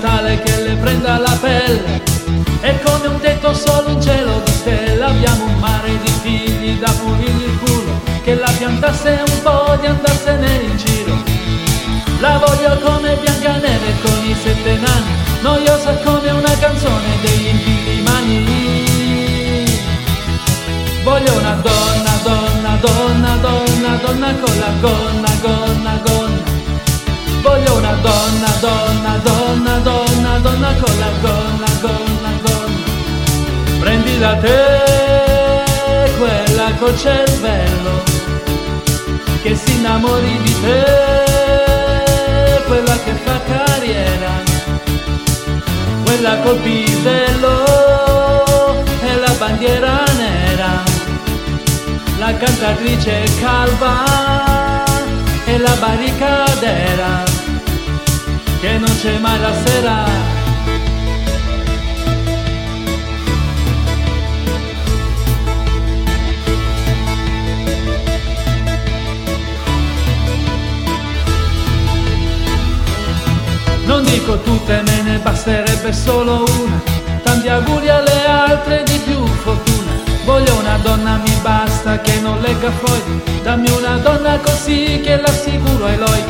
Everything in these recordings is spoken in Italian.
Natale che le prenda la pelle. È come un tetto solo un cielo di stelle, abbiamo un mare di figli da pulirgli il culo, che la piantasse un po' di andarsene in giro. La voglio come Biancaneve con i sette nani, noiosa come una canzone degli infilimani. Voglio una donna, donna, donna, donna, donna con la gonna, gonna, gonna. Voglio una donna, donna, Da te quella col cervello che si innamori di te, quella che fa carriera, quella col pisello e la bandiera nera, la cantatrice calva e la barricadera, che non c'è mai la sera. Non dico tutte, me ne basterebbe solo una. Tanti auguri alle altre di più fortuna. Voglio una donna, mi basta che non legga fuori. Dammi una donna così che l'assicuro ai loi.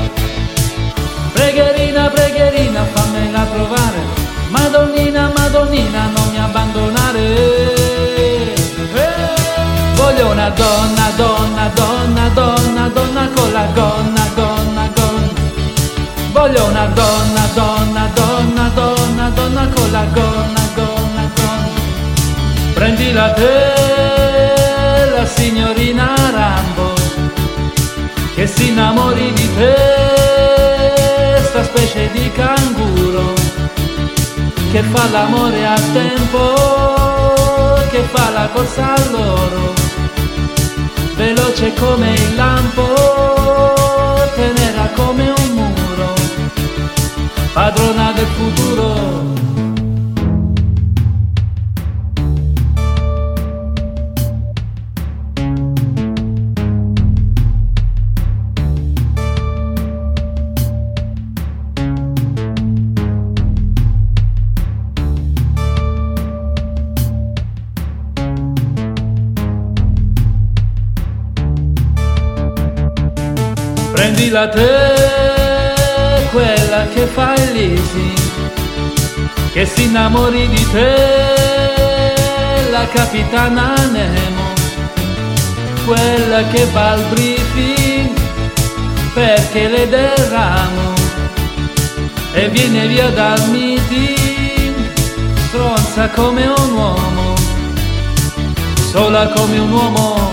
Pregherina, pregherina, fammela trovare. Madonnina, madonnina, non mi abbandonare. Eh! Voglio una donna, donna, donna, donna, donna con la gonna, gonna, gonna. Voglio una donna, donna, Prendila te, la signorina Rambo, che si innamori di te, sta specie di canguro, che fa l'amore a tempo, che fa la corsa a loro, veloce come il lampo, tenera come un muro, padrona del futuro. Prendila te, quella che fa il leasing, che si innamori di te, la capitana Nemo, quella che fa il briefing, perché le derramo e viene via dal meeting, stronza come un uomo, sola come un uomo.